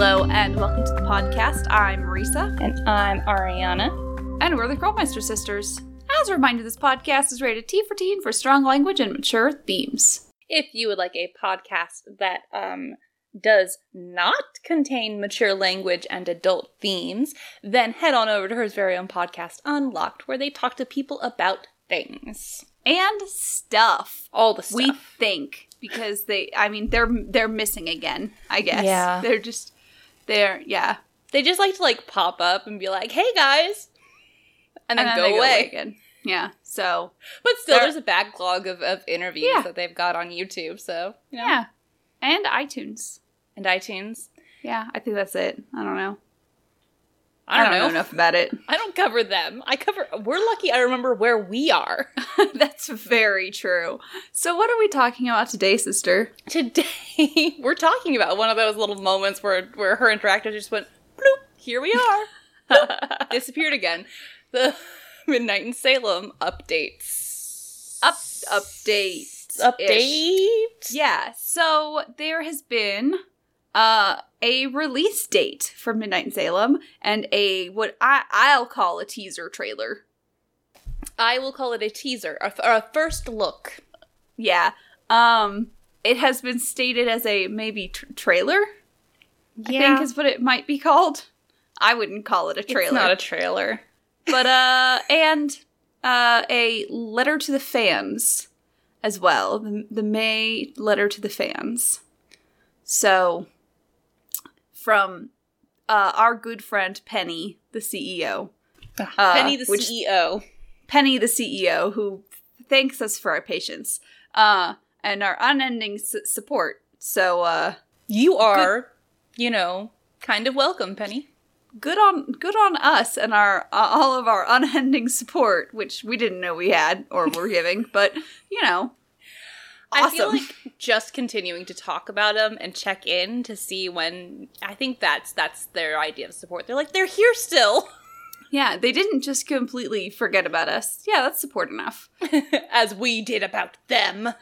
Hello and welcome to the podcast. I'm Marisa, And I'm Ariana. and we're the Girlmeister sisters. As a reminder, this podcast is rated T for teen for strong language and mature themes. If you would like a podcast that um, does not contain mature language and adult themes, then head on over to her very own podcast, Unlocked, where they talk to people about things. And stuff. All the stuff. We think because they, I mean, they're they're missing again. I guess. Yeah. They're just they're yeah, they just like to like pop up and be like, "Hey guys," and then, And go, they away. again. Yeah. So But still, there's a backlog of, of interviews Yeah. that they've got on YouTube. So you know. yeah, and iTunes. and iTunes. Yeah, I think that's it. I don't know. I don't, know. enough about it. I don't cover them. I cover. We're lucky. I remember where we are That's very true. So, what are we talking about today, sister? today. We're talking about one of those little moments where where her interactive just went bloop. Here we are. Disappeared again. The Midnight in Salem updates. Up updates. Update. Yeah. So there has been uh a release date for Midnight in Salem and a what I I'll call a teaser trailer. I will call it a teaser or or a first look. Yeah. Um it has been stated as a maybe tr- trailer. I think is what it might be called. I wouldn't call it a trailer. It's not a trailer. but uh and uh a letter to the fans as well the, the may letter to the fans so from uh our good friend penny the ceo Uh, Penny the which- CEO. penny the ceo who thanks us for our patience uh and our unending s- support so uh You are, you know, kind of welcome, Penny. good on good on us and our uh, all of our unending support which we didn't know we had or were giving but you know I feel like just continuing to talk about them and check in to see when I think that's that's their idea of support. They're like they're here still, yeah they didn't just completely forget about us. Yeah that's support enough. As we did about them.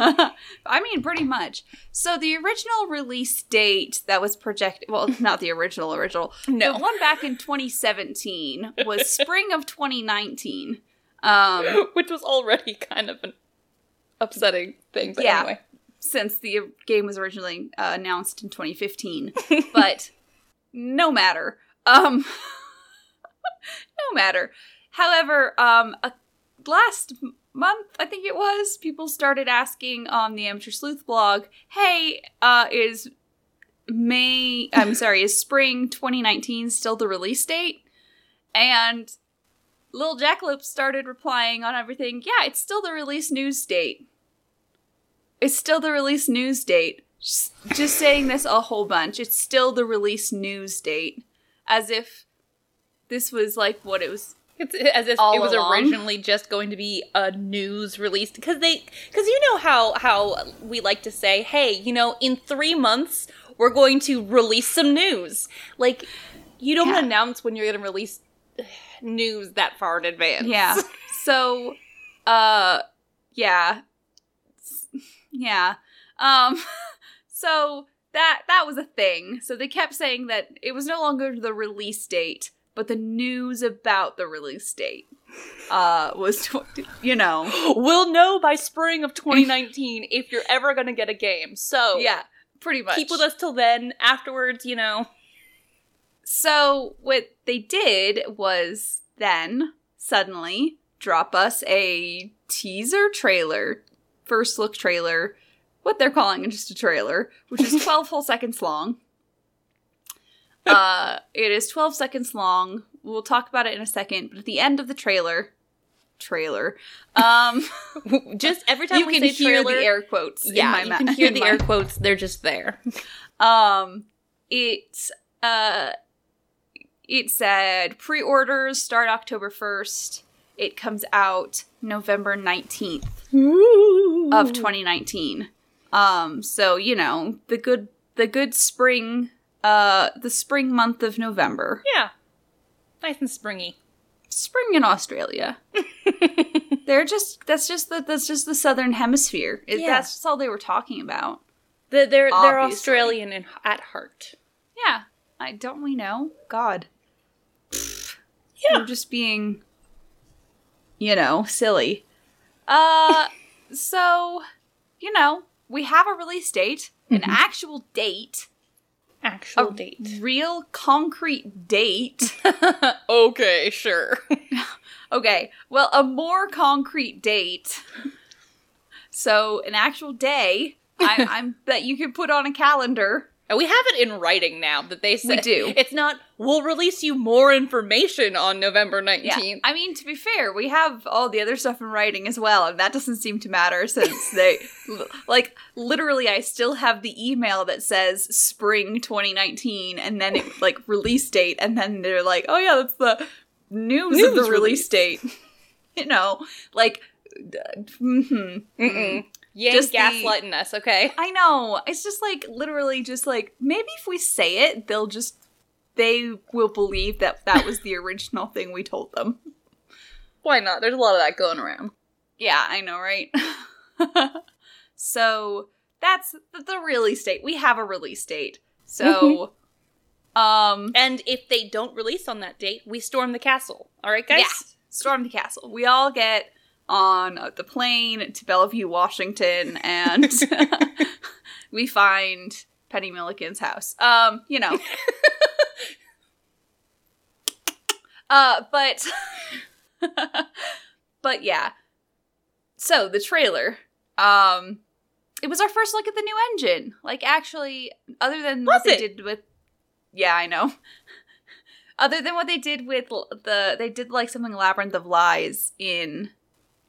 i mean pretty much. So the original release date that was projected well not the original original. No. the one back in 2017 was spring of 2019 um Which was already kind of an upsetting thing. But Yeah. anyway, since the game was originally uh, announced in 2015 but no matter um no matter however um a, last month i think it was people started asking on the amateur sleuth blog hey uh is may i'm sorry is spring 2019 still the release date and Lil Jackalope started replying on everything. Yeah, it's still the release news date. It's still the release news date. Just, just saying this a whole bunch. It's still the release news date. As if this was like what it was. it's as if it was along. originally just going to be a news release because they because you know how how we like to say, hey, you know, in three months we're going to release some news. Like you don't Yeah. announce when you're going to release news that far in advance. Yeah. so, uh, yeah. Yeah. Um, so that, that was a thing. So they kept saying that it was no longer the release date, but the news about the release date, uh, was, tw- you know. we'll know by spring of 2019 if you're ever to get a game. So Yeah, pretty much. keep with us till then. Afterwards, you know. So what they did was then suddenly drop us a teaser trailer, first look trailer, what they're calling it just a trailer, which is 12 whole seconds long. Uh, it is 12 seconds long. We'll talk about it in a second, but at the end of the trailer, trailer, um, Just every time you we can say hear trailer, the air quotes. in yeah, my you ma- can hear the my- air quotes. They're just there. Um, it uh, it said pre-orders start October first. It comes out November nineteenth of 2019. Um, so you know the good the good spring uh the spring month of November. Yeah, nice and springy. Spring in Australia. They're just that's just the that's just the southern hemisphere. It, Yeah. That's just all they were talking about. They're they're, they're Australian in, at heart. Yeah. I don't we know? God. Yeah. We're just being you know, silly. Uh so, you know, we have a release date, an Mhm. actual date, Actual a date. real concrete date. okay, sure. okay, well, a more concrete date. So, an actual day I, I'm that you can put on a calendar. And we have it in writing now that they say We do. It's not. We'll release you more information on November 19th. Yeah. I mean to be fair, we have all the other stuff in writing as well, and that doesn't seem to matter since they, like, literally, I still have the email that says spring 2019, and then it like release date, and then they're like, oh yeah, that's the news, of News the release date. you know, like, hmm Mm-mm. You ain't Just the- gaslighting us, okay? I know. It's just like literally just like maybe if we say it, they'll just they will believe that that was the original thing we told them. Why not? There's a lot of that going around. Yeah, I know, right? so that's the, the release date. We have a release date. So um And if they don't release on that date, we storm the castle. All right, guys. yeah, storm the castle. We all get on the plane to Bellevue, Washington and we find Penny Milliken's house. Um, you know. uh, but but yeah. So the trailer, um, it was our first look at the new engine. Like actually, other than what they it? did with, yeah, I know. other than what they did with the, they did like something Labyrinth of Lies in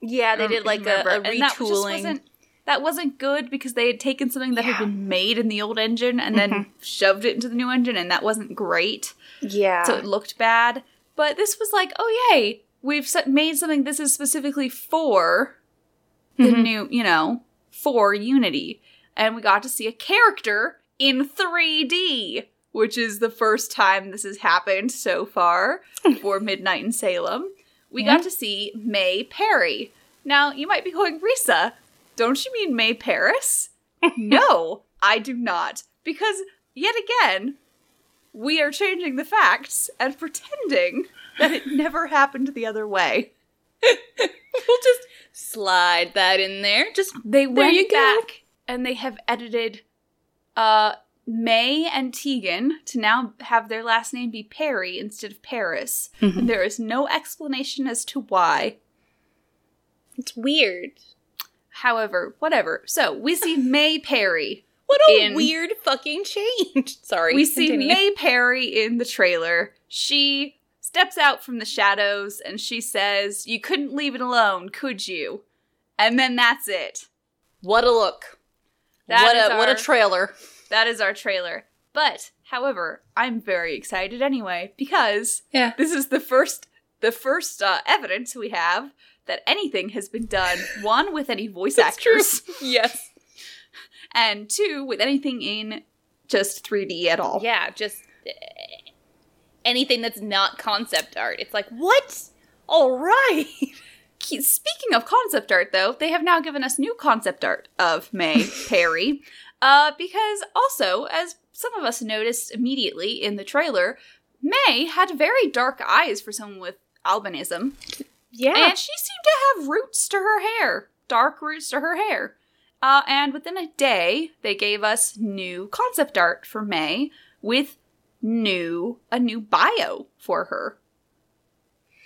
Yeah, they um, did like a, a and that just retooling. wasn't that wasn't good because they had taken something that Yeah. had been made in the old engine and then shoved it into the new engine, and that wasn't great. yeah. So it looked bad. But this was like, oh yay, we've made something. This is specifically for the Mhm. new, you know, for Unity, and we got to see a character in 3D. Which is the first time this has happened so far for Midnight in Salem. We Yeah. got to see May Perry. Now, you might be going, Risa, don't you mean May Paris? no, I do not. Because, yet again, we are changing the facts and pretending that it never happened the other way. we'll just slide that in there. Just They There went back and they have edited uh, May and Tegan to now have their last name be Perry instead of Paris. Mhm. And there is no explanation as to why. it's weird. However, whatever. So we see May Perry. What a In- weird fucking change. Sorry. we see. May Perry in the trailer. She steps out from the shadows and she says, You couldn't leave it alone, could you? And then that's it. What a look. That what a what a trailer. That is our trailer. But, however, I'm very excited anyway because Yeah. this is the first the first uh, evidence we have that anything has been done. One with any voice That's true. actors, Yes. and two with anything in just 3D at all. Yeah, just uh, anything that's not concept art. It's like, what? All right. Speaking of concept art, though, they have now given us new concept art of May Perry. Uh, because also, as some of us noticed immediately in the trailer, May had very dark eyes for someone with albinism. Yeah. And she seemed to have roots to her hair, dark roots to her hair. Uh, and within a day, they gave us new concept art for May with new a new bio for her.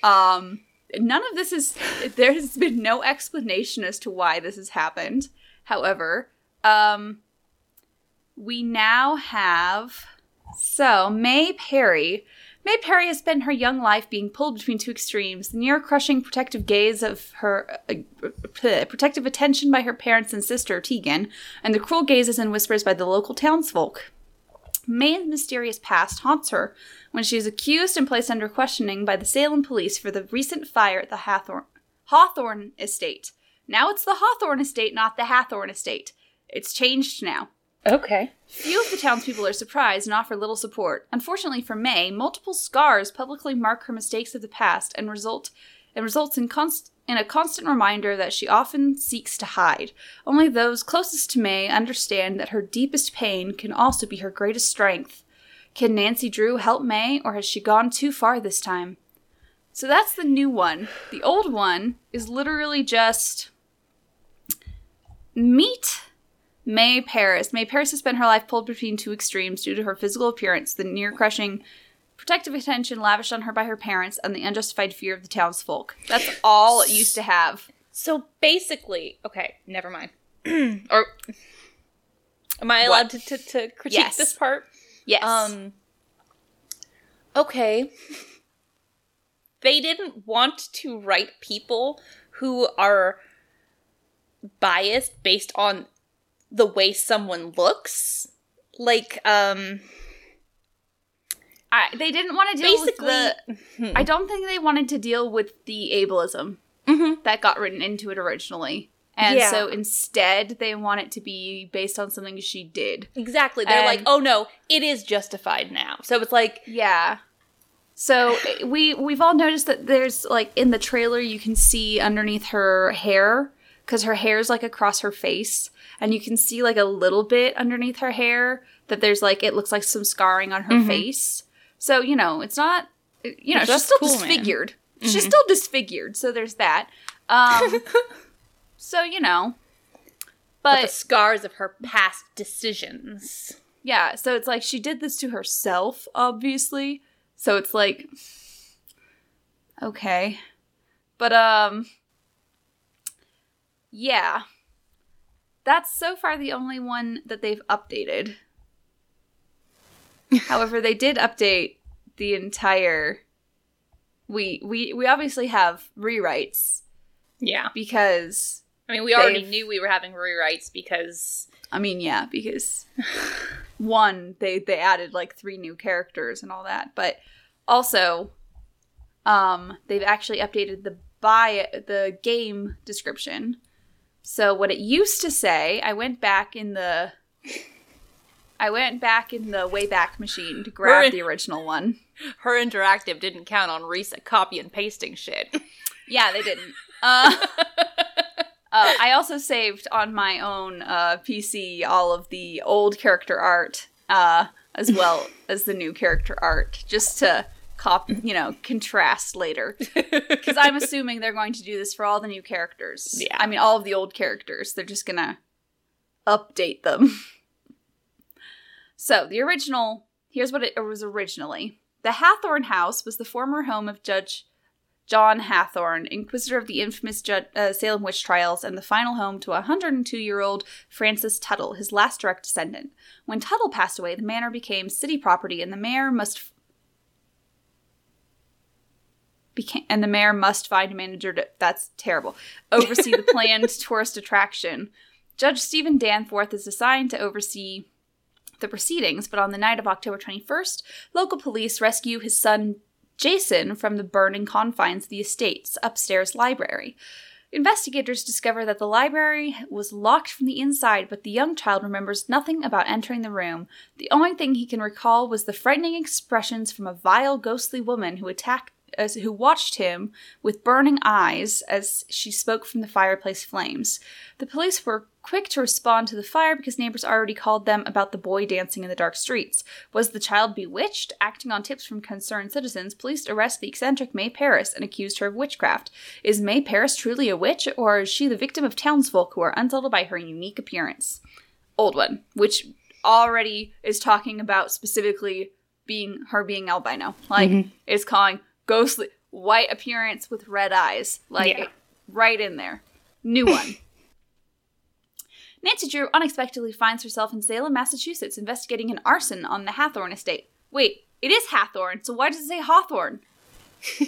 Um, none of this is there has been no explanation as to why this has happened. However, um, we now have so May Perry May Perry has spent her young life being pulled between two extremes the near crushing protective gaze of her uh, uh, protective attention by her parents and sister, Tegan, and the cruel gazes and whispers by the local townsfolk. May's mysterious past haunts her when she is accused and placed under questioning by the Salem police for the recent fire at the Hawthorne estate. Now it's the Hawthorne estate, not the Hathorne estate. It's changed now. Okay. Few of the townspeople are surprised and offer little support. Unfortunately for May, multiple scars publicly mark her mistakes of the past and result and results in const- in a constant reminder that she often seeks to hide. Only those closest to May understand that her deepest pain can also be her greatest strength. Can Nancy Drew help May, or has she gone too far this time? So that's the new one. The old one is literally just meet May Paris. May Paris has spent her life pulled between two extremes due to her physical appearance, the near crushing protective attention lavished on her by her parents, and the unjustified fear of the townsfolk. That's all it used to have. So basically, okay, never mind. or am I allowed to, to, to critique Yes. this part? Yes. Um. Okay. They didn't want to write people who are biased based on the way someone looks. Like, um, I, they didn't want to deal basically, with the. I don't think they wanted to deal with the ableism Mhm. that got written into it originally. And Yeah. so instead, they want it to be based on something she did. exactly. They're And- like, oh no, it is justified now. So it's like, Yeah. So we we've all noticed that there's like in the trailer you can see underneath her hair because her hair's like across her face and you can see like a little bit underneath her hair that there's like it looks like some scarring on her face. So you know it's not you know she's still cool, man. Mm-hmm. disfigured. She's still disfigured. So there's that. Um, so you know, but the but scars of her past decisions. Yeah, so it's like she did this to herself, obviously. So it's like okay. But um yeah. That's so far the only one that they've updated. However, they did update the entire we we we obviously have rewrites Yeah. because I mean, we already knew we were having rewrites because I mean, yeah, because one, they they added like three new characters and all that, but also, um, they've actually updated the buy the game description. So what it used to say, I went back in the, I went back in the Wayback Machine to grab We're- the original one. her interactive didn't count on Risa copy and pasting shit. Yeah, they didn't. Uh, uh, I also saved on my own uh, PC all of the old character art uh, as well as the new character art, just to cop, you know, contrast later. Because I'm assuming they're going to do this for all the new characters. Yeah. I mean, all of the old characters. They're just gonna update them. so the original. Here's what it was originally. The Hathorn House was the former home of Judge John Hathorn, inquisitor of the infamous Ju- uh, Salem witch trials, and the final home to a 102 year old Francis Tuttle, his last direct descendant. When Tuttle passed away, the manor became city property, and the mayor must. F- Beca- and the mayor must find a manager to that's terrible oversee the planned tourist attraction judge stephen danforth is assigned to oversee the proceedings but on the night of october 21st local police rescue his son Jason from the burning confines of the estate's upstairs library. Investigators discover that the library was locked from the inside, but the young child remembers nothing about entering the room. The only thing he can recall was the frightening expressions from a vile, ghostly woman who attacked. As, who watched him with burning eyes as she spoke from the fireplace flames. The police were quick to respond to the fire because neighbors already called them about the boy dancing in the dark streets. Was the child bewitched? Acting on tips from concerned citizens, police arrest the eccentric May Paris and accused her of witchcraft. Is May Paris truly a witch, or is she the victim of townsfolk who are unsettled by her unique appearance? Old one, which already is talking about specifically being her being albino. Like, mm-hmm. is calling ghostly white appearance with red eyes. Like, Yeah. right in there. New one. Nancy Drew unexpectedly finds herself in Salem, Massachusetts, investigating an arson on the Hathorn estate. Wait, it is Hathorn, so why does it say Hawthorne?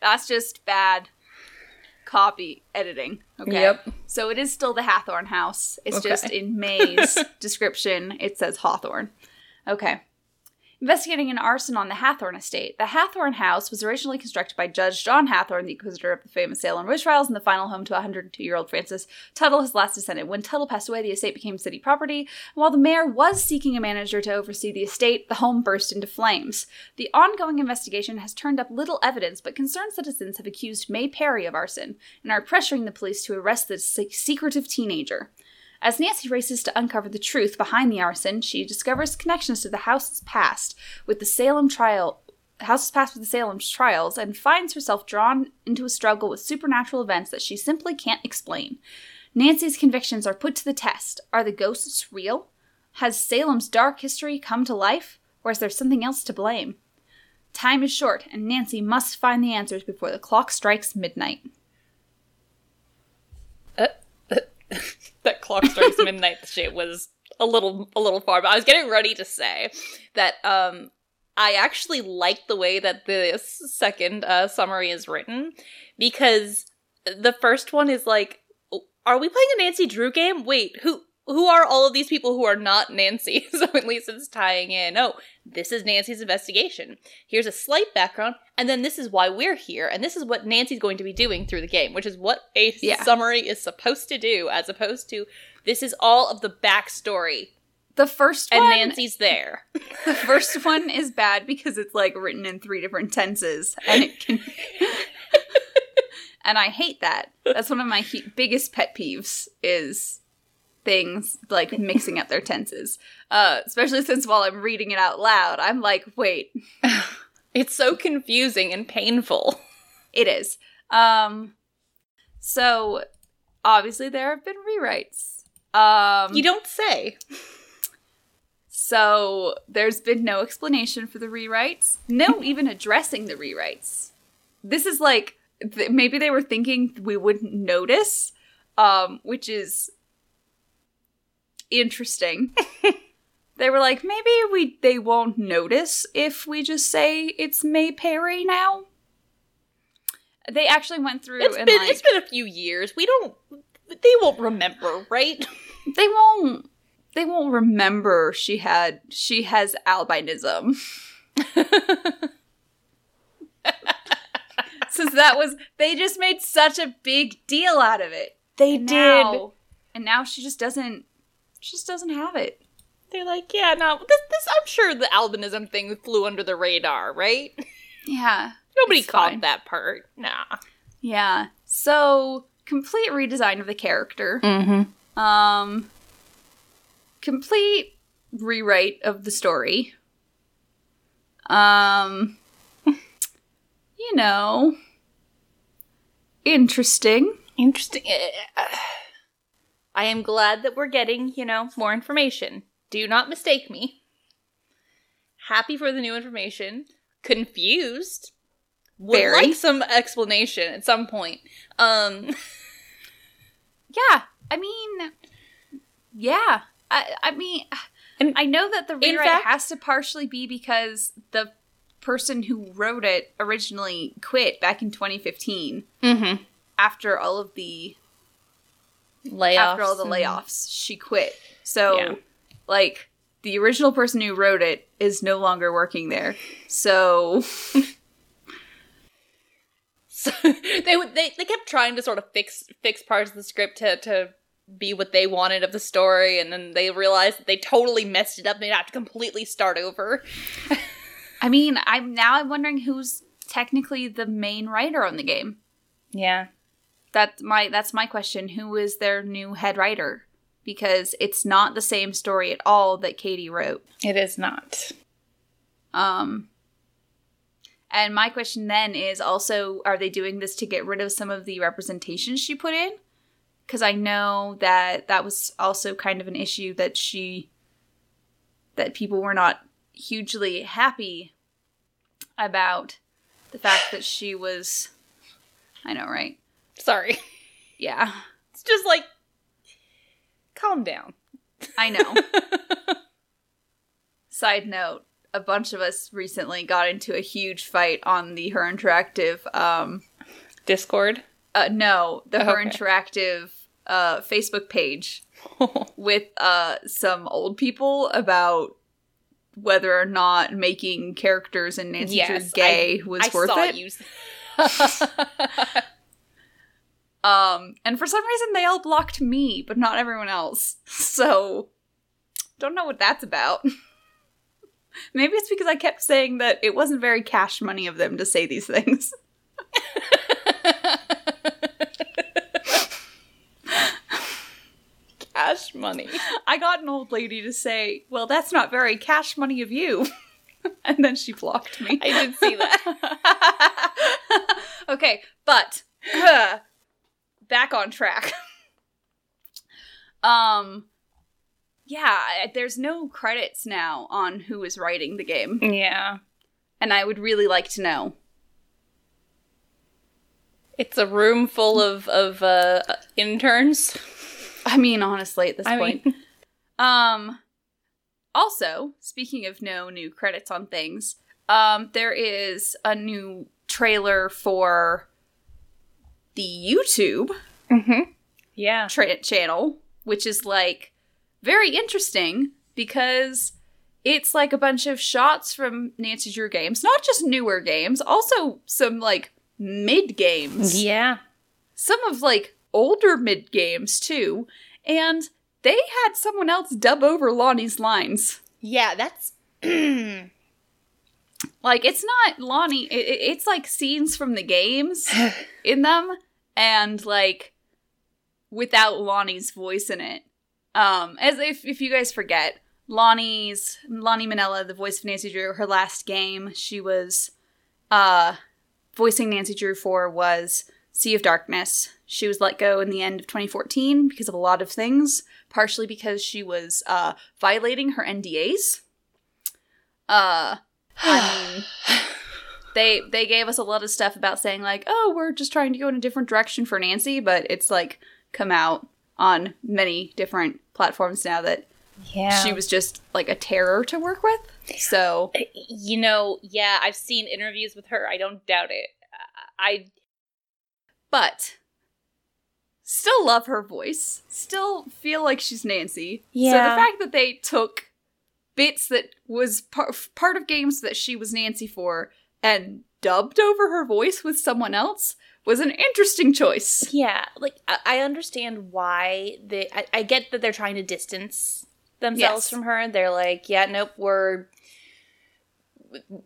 That's just bad copy editing. Okay. Yep. So it is still the Hathorn house. It's Okay. just in May's description, it says Hawthorne. Okay. Investigating an arson on the Hathorn estate. The Hathorn house was originally constructed by Judge John Hathorn, the inquisitor of the famous Salem witch trials, and the final home to 102 year old Francis Tuttle, his last descendant. When Tuttle passed away, the estate became city property. And while the mayor was seeking a manager to oversee the estate, the home burst into flames. The ongoing investigation has turned up little evidence, but concerned citizens have accused May Perry of arson and are pressuring the police to arrest the secretive teenager. As Nancy races to uncover the truth behind the arson, she discovers connections to the house's past with the Salem trial house's past with the Salem's trials and finds herself drawn into a struggle with supernatural events that she simply can't explain. Nancy's convictions are put to the test. Are the ghosts real? Has Salem's dark history come to life? Or is there something else to blame? Time is short, and Nancy must find the answers before the clock strikes midnight. that clock strikes midnight shit was a little a little far, but I was getting ready to say that um I actually like the way that the second uh, summary is written because the first one is like, are we playing a Nancy Drew game? Wait, who who are all of these people who are not Nancy? so at least it's tying in. Oh, this is Nancy's investigation. Here's a slight background, and then this is why we're here, and this is what Nancy's going to be doing through the game, which is what a Yeah. summary is supposed to do, as opposed to this is all of the backstory, The first one, and Nancy's there. the first one is bad because it's like written in three different tenses, and it can. and I hate that. That's one of my he- biggest pet peeves is things like mixing up their tenses. Uh, especially since while I'm reading it out loud, I'm like, wait, It's so confusing and painful. It is. Um so obviously there have been rewrites. Um You don't say. so there's been no explanation for the rewrites. No even addressing the rewrites. This is like th- maybe they were thinking we wouldn't notice um which is interesting. they were like maybe we they won't notice if we just say it's May Perry now. They actually went through It's and been like it's been a few years. We don't. They won't remember, right? they won't they won't remember she had she has albinism since that was they just made such a big deal out of it They and now, and now she just doesn't just doesn't have it They're like, yeah, no. This, this. I'm sure the albinism thing flew under the radar, right? yeah Nobody caught fine. that part. Nah. yeah so complete redesign of the character Mm-hmm. um complete rewrite of the story um you know interesting Interesting. I am glad that we're getting, you know, more information. Do not mistake me. Happy for the new information. Confused. Would Very. like some explanation at some point. Um, yeah i mean yeah i i mean And i know that the rewrite fact- has to partially be because the person who wrote it originally quit back in 2015 mm-hmm. after all of the layoffs. after all the and- layoffs she quit so Yeah. like the original person who wrote it is no longer working there so So they would they, they kept trying to sort of fix fix parts of the script to to be what they wanted of the story, and then they realized that they totally messed it up. They'd have to completely start over. i mean i'm now i'm wondering who's technically the main writer on the game Yeah, That's my that's my question. Who is their new head writer? Because it's not the same story at all that Katie wrote. it is not. Um and my question then is also are they doing this to get rid of some of the representation she put in? Cuz I know that that was also kind of an issue that she that people were not hugely happy about the fact that she was I know, right? Sorry, Yeah. it's just like calm down. I know. Side note, a bunch of us recently got into a huge fight on the Her Interactive um Discord. uh no, the Her Okay. Interactive uh Facebook page with uh some old people about whether or not making characters in Nancy Drew Yes, gay was I worth saw it. you. Um and for some reason they all blocked me, but not everyone else. So don't know what that's about. Maybe it's because I kept saying that it wasn't very cash money of them to say these things. Cash money. I got an old lady to say, "Well, that's not very cash money of you," and then she blocked me. I did see that. okay, but uh, back on track. um, yeah, there's no credits now on who is writing the game, Yeah. and I would really like to know. It's a room full of of uh, interns. I mean, honestly, at this I point. mean, Um also, speaking of no new credits on things, um there is a new trailer for the YouTube mm-hmm. yeah. tra- channel, which is like very interesting because it's like a bunch of shots from Nancy Drew games, not just newer games, also some like mid games Yeah. some of like older mid games too, and they had someone else dub over Lani's lines. Yeah, that's Like it's not Lani, it, it- it's like scenes from the games in them, and like without Lani's voice in it. Um, as if if you guys forget, Lani's Lani Minella, the voice of Nancy Drew, her last game she was uh voicing Nancy Drew for was Sea of Darkness. She was let go in the end of 2014 because of a lot of things, partially because she was uh violating her NDAs. Uh I mean they they gave us a lot of stuff about saying like, "Oh, we're just trying to go in a different direction for Nancy," but it's like come out on many different platforms now that yeah. she was just like a terror to work with. So, uh, You know, yeah, I've seen interviews with her. I don't doubt it. I but still love her voice. Still feel like she's Nancy. So Yeah. the fact that they took bits that was par- part of games that she was Nancy for and dubbed over her voice with someone else was an interesting choice. Yeah, like I, I understand why they. I, I get that they're trying to distance themselves Yes. from her. They're like, yeah, nope, we're.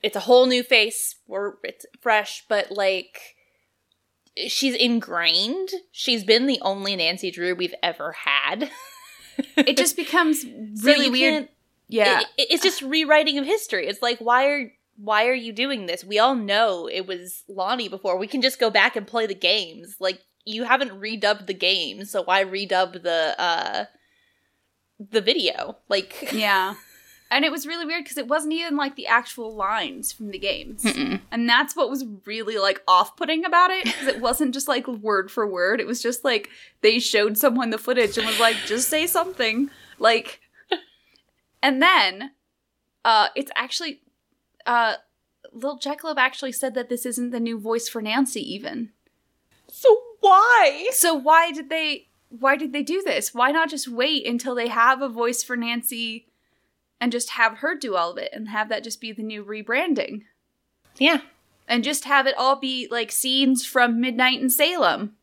It's a whole new face. We're it's fresh, but like, she's ingrained. She's been the only Nancy Drew we've ever had. It just becomes really you weird. Yeah. it- it's just rewriting of history. It's like why are why are you doing this? We all know it was Lani before. We can just go back and play the games. Like you haven't redubbed the game, so why redub the uh the video? Like Yeah. And it was really weird because it wasn't even like the actual lines from the games. Mm-mm. And that's what was really like off putting about it because it wasn't just like word for word. It was just like they showed someone the footage and was like, just say something. Like, and then uh, it's actually, uh, Lil Jackalope actually said that this isn't the new voice for Nancy even. so why? So why did they why did they do this? Why not just wait until they have a voice for Nancy and just have her do all of it and have that just be the new rebranding? Yeah. And just have it all be like scenes from Midnight in Salem.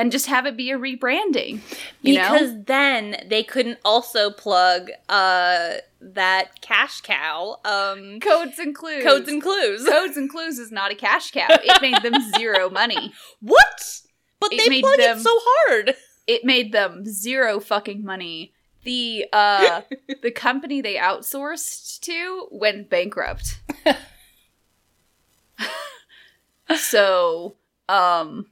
And just have it be a rebranding. Because know? then they couldn't also plug uh that cash cow um Codes and clues. codes and clues. Codes and clues is not a cash cow. It made them zero money. what? But It they made plug them- it so hard. it made them zero fucking money. The uh the company they outsourced to went bankrupt. so, um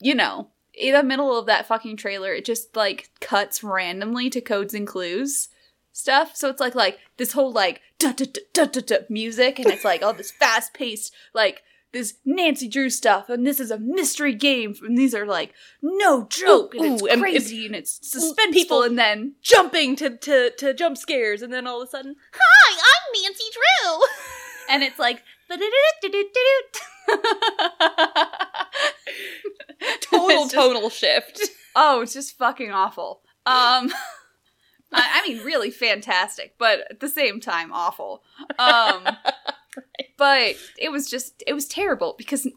you know, in the middle of that fucking trailer, it just like cuts randomly to codes and clues stuff. So it's like like this whole like da da da da da music and it's like all this fast paced like this Nancy Drew stuff, and this is a mystery game, and these are like no joke, and it's ooh, and crazy, and it's suspenseful, people- and then jumping to, to, to jump scares, and then all of a sudden, hi, I'm Nancy Drew. and it's like Total just- tonal shift. oh, it's just fucking awful. Um, I, I mean, really fantastic, but at the same time, awful. Um, but it was just it was terrible because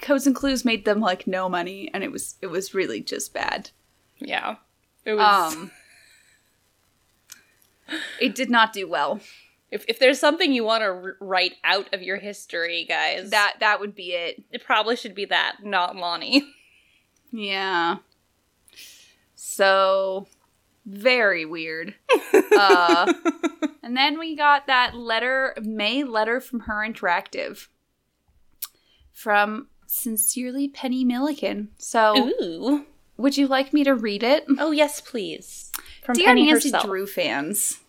codes and clues made them like no money, and it was it was really just bad. Yeah. It was. Um, it did not do well. If, if there's something you want to r- write out of your history, guys, That that would be it. it probably should be that, not Lani. Yeah. So very weird. uh, and then we got that letter, May letter from her interactive from sincerely Penny Milliken. So, Ooh. would you like me to read it? Oh yes, please. From Dear Penny Nancy herself. Drew fans,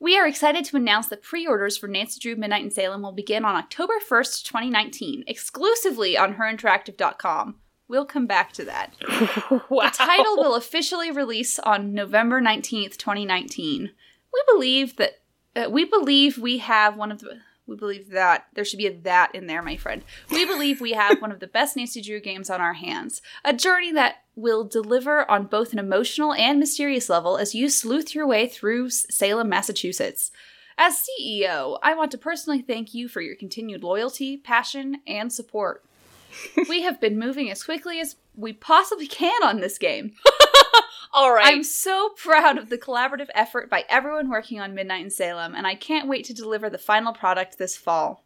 we are excited to announce that pre-orders for Nancy Drew Midnight in Salem will begin on October 1st, 2019, exclusively on herinteractive.com. We'll come back to that. wow. The title will officially release on November 19th, 2019. We believe that uh, we believe we have one of the we believe that there should be a that in there, my friend. We believe we have one of the best Nancy Drew games on our hands. A journey that will deliver on both an emotional and mysterious level as you sleuth your way through Salem, Massachusetts. As CEO, I want to personally thank you for your continued loyalty, passion, and support. we have been moving as quickly as we possibly can on this game. All right. I'm so proud of the collaborative effort by everyone working on Midnight in Salem, and I can't wait to deliver the final product this fall.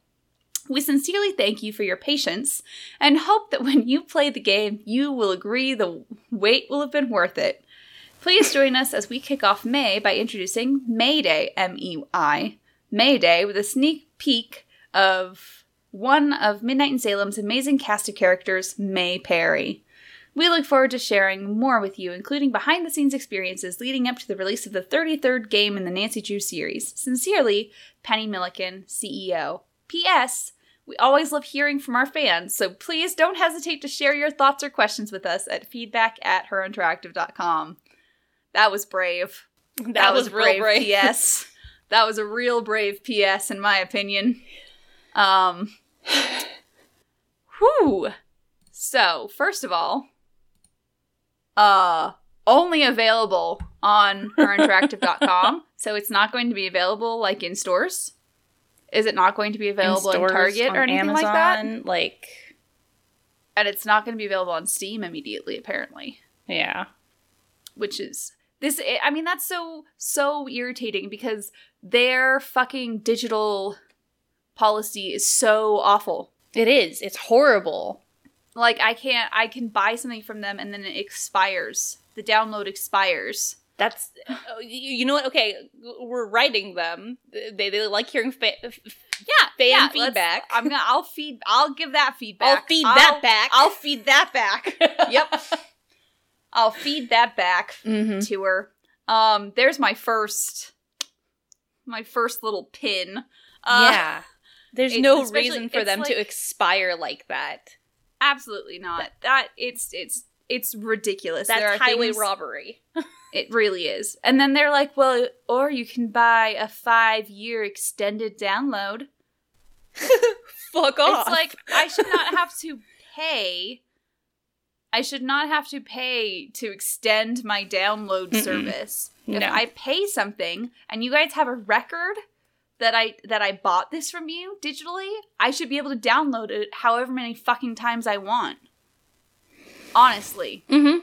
We sincerely thank you for your patience and hope that when you play the game, you will agree the wait will have been worth it. Please join us as we kick off May by introducing Mayday, M E I, Mayday, with a sneak peek of one of Midnight in Salem's amazing cast of characters, May Perry. We look forward to sharing more with you, including behind the scenes experiences leading up to the release of the 33rd game in the Nancy Drew series. Sincerely, Penny Milliken, CEO. P.S. We always love hearing from our fans, so please don't hesitate to share your thoughts or questions with us at feedback at herinteractive.com. That was brave. that, was, real brave. P.S. that was a real brave P.S. in my opinion. Um. Whew. So, first of all, uh, only available on herinteractive.com. so it's not going to be available like in stores. Is it not going to be available in, stores, Target on or anything Amazon, like that? Like, And it's not going to be available on Steam immediately, apparently. yeah. which is this i mean that's so so irritating because their fucking digital policy is so awful It is. It's horrible. Like i can't i can buy something from them and then it expires the download expires That's oh, you know what? Okay, we're writing them. They they like hearing fa- yeah fan yeah, feedback. i'm gonna i'll feed i'll give that feedback I'll feed that back. i'll feed that back yep i'll feed that back hmm to her. Um, there's my first, my first little pin. Uh, yeah. There's no reason for them to expire like that. Absolutely not. That it's it's it's ridiculous. That's highway things- robbery. It really is. And then they're like, well, or you can buy a five year extended download. Fuck off. It's like I should not have to pay. I should not have to pay to extend my download Mm-mm. service. If No. I pay something and you guys have a record that I that I bought this from you digitally, I should be able to download it however many fucking times I want. Honestly, hmm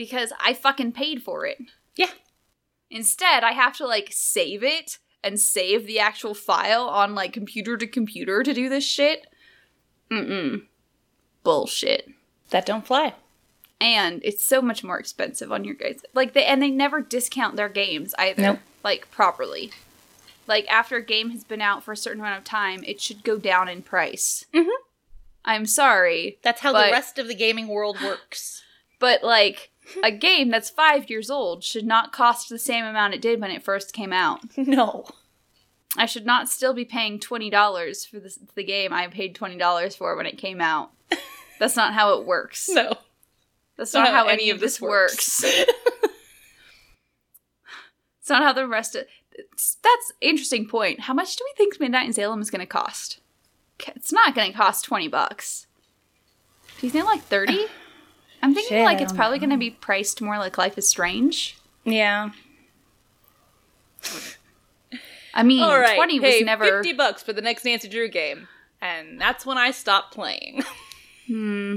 because I fucking paid for it. Yeah. Instead, I have to like save it and save the actual file on like computer to computer to do this shit. Mm-mm. Bullshit. That don't fly. And it's so much more expensive on your guys. Like they and they never discount their games either. Nope. Like properly. Like after a game has been out for a certain amount of time, it should go down in price. Mhm. I'm sorry, That's how But- the rest of the gaming world works. but like a game that's five years old should not cost the same amount it did when it first came out. no. I should not still be paying twenty dollars for this, the game I paid twenty dollars for when it came out. That's not how it works. No. That's not how any of this works. it's not how the rest of. That's interesting point. How much do we think Midnight in Salem is going to cost? It's not going to cost twenty bucks. Do you think like thirty? I'm thinking Shit, like it's probably going to be priced more like Life is Strange. yeah. I mean, All right. twenty was never. fifty bucks for the next Nancy Drew game, and that's when I stopped playing. Hmm.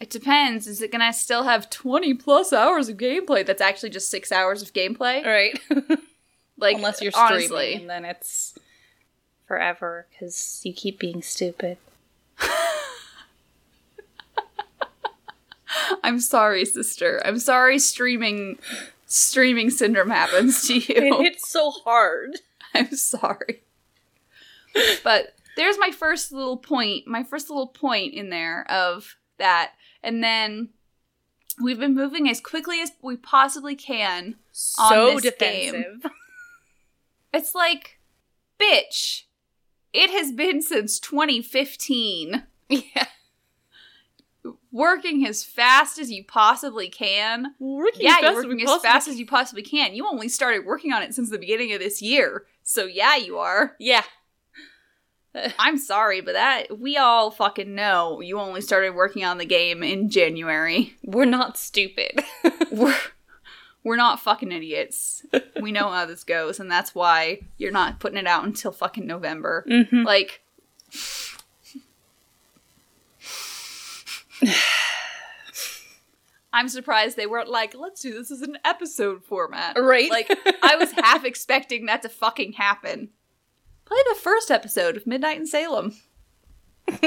It depends. Is it gonna still have twenty plus hours of gameplay? That's actually just six hours of gameplay. All right. Like Unless you're streaming, honestly, and then it's forever because you keep being stupid. I'm sorry, sister. I'm sorry streaming streaming syndrome happens to you. It hits so hard. I'm sorry. But there's my first little point, my first little point in there of that. And then we've been moving as quickly as we possibly can. On So this game. It's like, bitch, it has been since 2015. Yeah. Working as fast as you possibly can. Working yeah, as you're fast as working as possibly fast as you possibly can. You only started working on it since the beginning of this year. So yeah, you are. Yeah. I'm sorry, but that we all fucking know you only started working on the game in January. We're not stupid. We're we're not fucking idiots. We know how this goes, and that's why you're not putting it out until fucking November. mm-hmm. Like I'm surprised they weren't like, let's do this as an episode format. Right. Like I was half expecting that to fucking happen. Play the first episode of Midnight in Salem.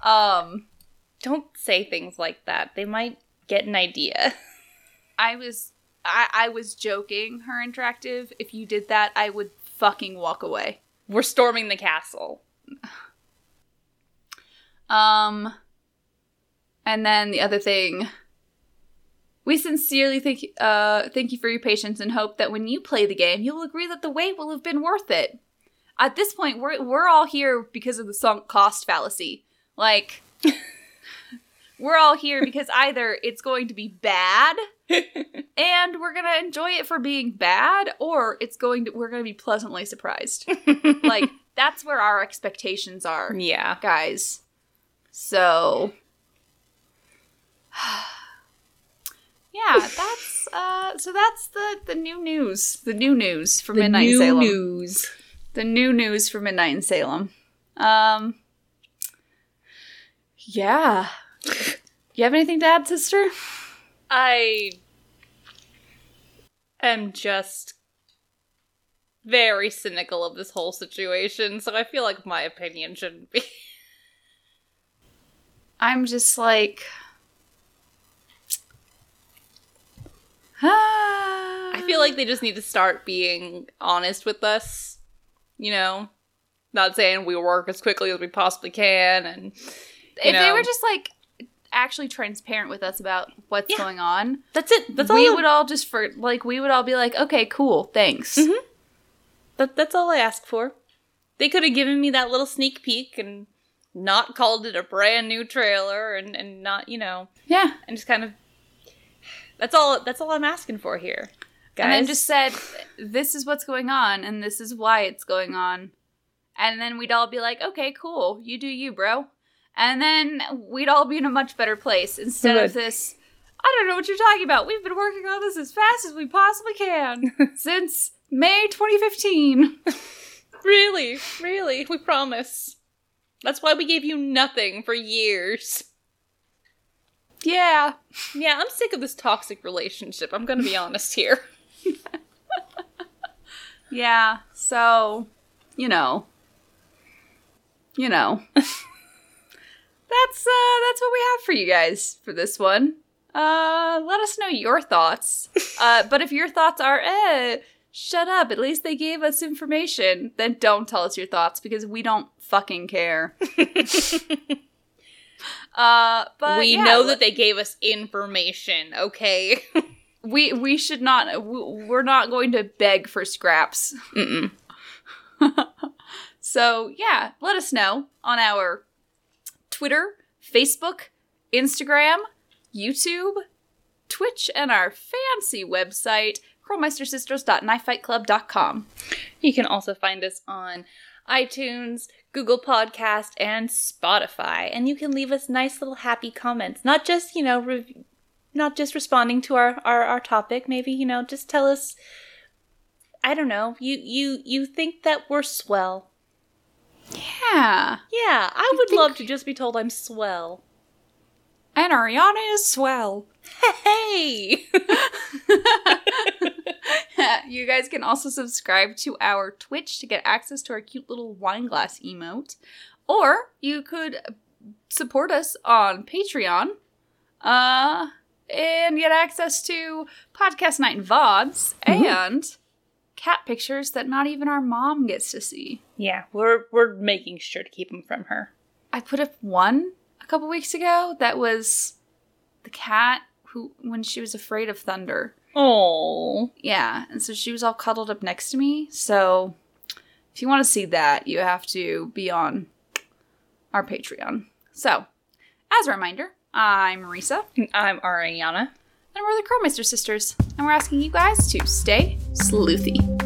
um Don't say things like that. They might get an idea. I was I, I was joking, her interactive. If you did that, I would fucking walk away. We're storming the castle. Um and then the other thing we sincerely thank uh thank you for your patience and hope that when you play the game, you'll agree that the wait will have been worth it. At this point, we're we're all here because of the sunk cost fallacy. Like we're all here because either it's going to be bad and we're going to enjoy it for being bad or it's going to we're going to be pleasantly surprised. like that's where our expectations are yeah. guys. So yeah, that's uh so that's the the new news. The new news for Midnight in Salem. news. The new news for Midnight in Salem. Um Yeah. You have anything to add, sister? I am just very cynical of this whole situation, so I feel like my opinion shouldn't be. I'm just like I I feel like they just need to start being honest with us, you know? Not saying we work as quickly as we possibly can and if they were just like actually transparent with us about what's Yeah. going on, that's it. That's all we I- would all just for like we would all be like, okay, cool, thanks. Mhm. That, that's all I ask for. They could have given me that little sneak peek and not called it a brand new trailer and, and not, you know, Yeah, and just kind of that's all that's all I'm asking for here. Guys. and then just said, this is what's going on, and this is why it's going on, and then we'd all be like, okay, cool, you do you, bro, and then we'd all be in a much better place instead of this. I don't know what you're talking about. We've been working on this as fast as we possibly can since May 2015. really, really, we promise. That's why we gave you nothing for years. Yeah. Yeah, I'm sick of this toxic relationship. I'm gonna be honest here. Yeah, so, you know. You know. That's uh that's what we have for you guys for this one. Uh let us know your thoughts. Uh but if your thoughts are eh shut up, at least they gave us information, then don't tell us your thoughts because we don't fucking care. uh but we yeah, know let- that they gave us information, okay? we we should not we- we're not going to beg for scraps. So, yeah, let us know on our Twitter, Facebook, Instagram, YouTube, Twitch, and our fancy website, curlmeistersisters.knifefightclub.com. You can also find us on iTunes, Google Podcast, and Spotify. And you can leave us nice little happy comments. Not just, you know, rev- not just responding to our, our, our topic. Maybe, you know, just tell us I don't know. You you you think that we're swell. Yeah. Yeah, I You would think- love to just be told I'm swell. And Ariana is swell. Hey! you guys can also subscribe to our Twitch to get access to our cute little wine glass emote. Or you could support us on Patreon. Uh, and get access to podcast night and VODs and cat pictures that not even our mom gets to see. Yeah, we're we're making sure to keep them from her. I put up one a couple weeks ago that was the cat who, when she was afraid of thunder. Oh, Yeah, and so she was all cuddled up next to me. So if you want to see that, you have to be on our Patreon. So, as a reminder, I'm Marisa, I'm Ariana. And we're the Crowmeister sisters, and we're asking you guys to stay sleuthy.